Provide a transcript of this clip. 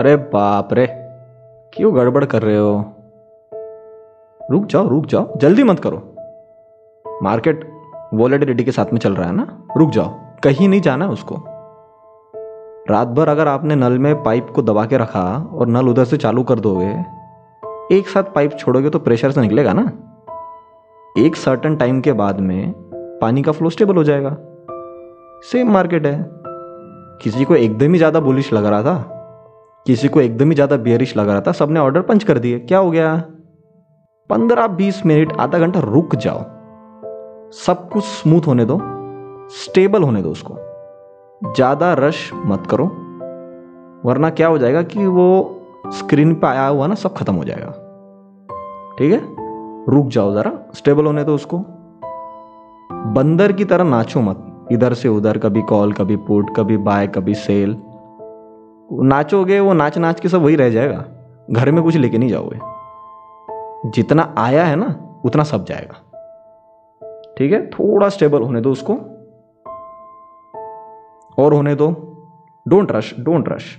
अरे बाप रे, क्यों गड़बड़ कर रहे हो? रुक जाओ रुक जाओ, जल्दी मत करो। मार्केट वॉलेटिलिटी के साथ में चल रहा है ना? रुक जाओ, कहीं नहीं जाना है उसको। रात भर अगर आपने नल में पाइप को दबा के रखा और नल उधर से चालू कर दोगे, एक साथ पाइप छोड़ोगे तो प्रेशर से निकलेगा ना? एक सर्टन टाइम के बाद में पानी का फ्लो स्टेबल हो जाएगा। सेम मार्केट है। किसी को एकदम ही ज़्यादा बुलिश लग रहा था। किसी को एकदम ही ज़्यादा बियरिश लग रहा था, सबने ऑर्डर पंच कर दिए। क्या हो गया? पंद्रह बीस मिनट, आधा घंटा रुक जाओ। सब कुछ स्मूथ होने दो स्टेबल होने दो उसको। ज़्यादा रश मत करो, वरना क्या हो जाएगा कि वो स्क्रीन पे आया हुआ ना, सब खत्म हो जाएगा। ठीक है? रुक जाओ ज़रा स्टेबल होने दो उसको। बंदर की तरह नाचो मत, इधर से उधर, कभी कॉल कभी पुट कभी बाय कभी सेल नाचोगे, वो नाच नाच के सब वही रह जाएगा। घर में कुछ लेके नहीं जाओगे। जितना आया है ना, उतना सब जाएगा। ठीक है? थोड़ा स्टेबल होने दो उसको। और होने दो। Don't rush don't rush